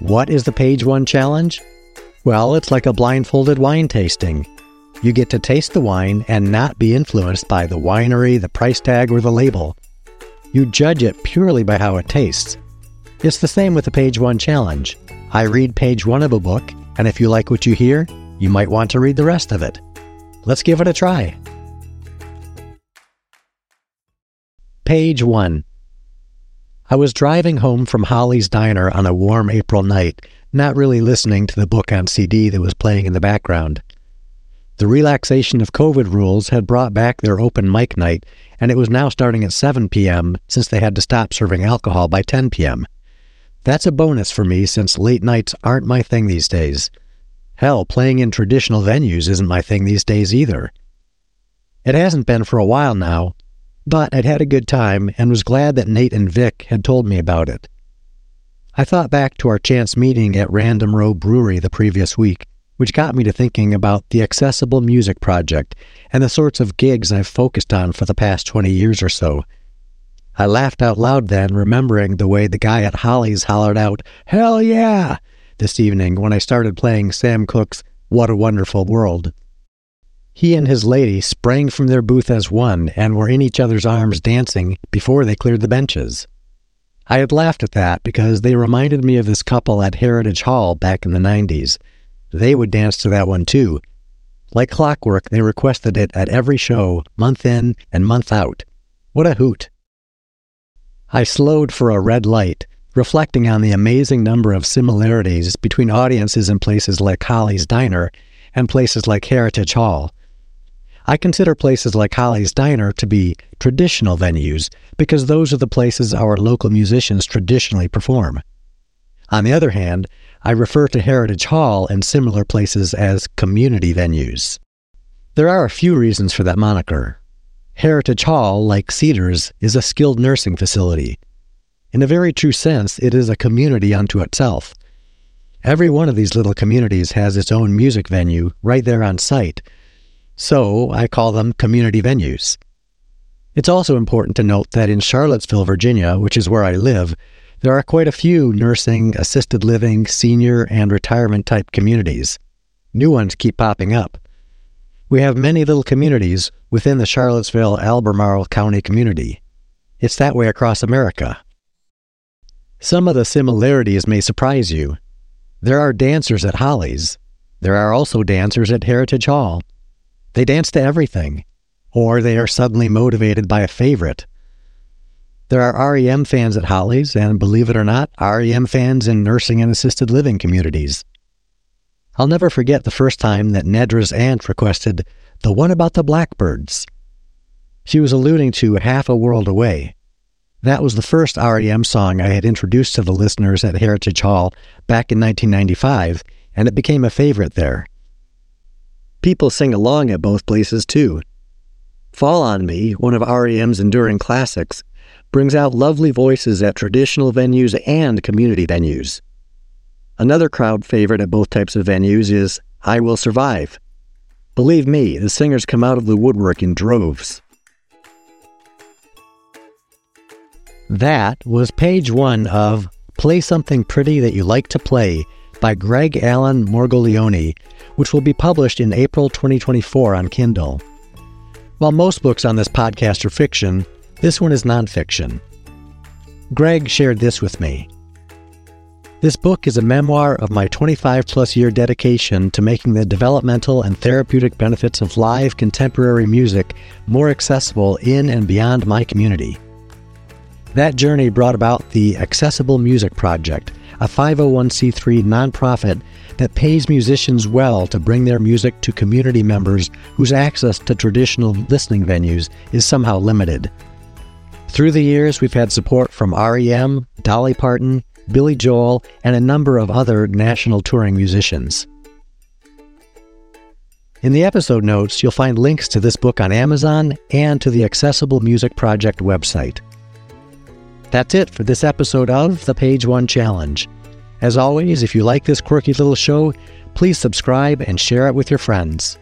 What is the Page One Challenge? Well, it's like a blindfolded wine tasting. You get to taste the wine and not be influenced by the winery, the price tag, or the label. You judge it purely by how it tastes. It's the same with the Page One Challenge. I read page one of a book, and if you like what you hear, you might want to read the rest of it. Let's give it a try. Page 1 I was driving home from Holly's Diner on a warm April night, not really listening to the book on CD that was playing in the background. The relaxation of COVID rules had brought back their open mic night, and it was now starting at 7 p.m. since they had to stop serving alcohol by 10 p.m. That's a bonus for me since late nights aren't my thing these days. Hell, playing in traditional venues isn't my thing these days either. It hasn't been for a while now, but I'd had a good time and was glad that Nate and Vic had told me about it. I thought back to our chance meeting at Random Row Brewery the previous week, which got me to thinking about the Accessible Music Project and the sorts of gigs I've focused on for the past 20 years or so. I laughed out loud then, remembering the way the guy at Holly's hollered out, Hell yeah! this evening when I started playing Sam Cooke's What a Wonderful World. He and his lady sprang from their booth as one and were in each other's arms dancing before they cleared the benches. I had laughed at that because they reminded me of this couple at Heritage Hall back in the 90s. They would dance to that one too. Like clockwork, they requested it at every show, month in and month out. What a hoot! I slowed for a red light, reflecting on the amazing number of similarities between audiences in places like Holly's Diner and places like Heritage Hall. I consider places like Holly's Diner to be traditional venues because those are the places our local musicians traditionally perform. On the other hand, I refer to Heritage Hall and similar places as community venues. There are a few reasons for that moniker. Heritage Hall, like Cedars, is a skilled nursing facility. In a very true sense, it is a community unto itself. Every one of these little communities has its own music venue right there on site, so I call them community venues. It's also important to note that in Charlottesville, Virginia, which is where I live, there are quite a few nursing, assisted living, senior, and retirement type communities. New ones keep popping up. We have many little communities within the Charlottesville Albemarle County community. It's that way across America. Some of the similarities may surprise you. There are dancers at Holly's. There are also dancers at Heritage Hall. They dance to everything, or they are suddenly motivated by a favorite. There are REM fans at Holly's, and believe it or not, REM fans in nursing and assisted living communities. I'll never forget the first time that Nedra's aunt requested the one about the blackbirds. She was alluding to Half a World Away. That was the first REM song I had introduced to the listeners at Heritage Hall back in 1995, and it became a favorite there. People sing along at both places too. Fall on Me, one of REM's enduring classics, brings out lovely voices at traditional venues and community venues. Another crowd favorite at both types of venues is I Will Survive. Believe me, the singers come out of the woodwork in droves. That was page one of Play Something Pretty That You Like to Play by Greg Allen Morgoglione, which will be published in April 2024 on Kindle. While most books on this podcast are fiction, this one is nonfiction. Greg shared this with me. This book is a memoir of my 25 plus year dedication to making the developmental and therapeutic benefits of live contemporary music more accessible in and beyond my community. That journey brought about the Accessible Music Project, a 501c3 nonprofit that pays musicians well to bring their music to community members whose access to traditional listening venues is somehow limited. Through the years, we've had support from REM, Dolly Parton, Billy Joel, and a number of other national touring musicians. In the episode notes, you'll find links to this book on Amazon and to the Accessible Music Project website. That's it for this episode of the Page One Challenge. As always, if you like this quirky little show, please subscribe and share it with your friends.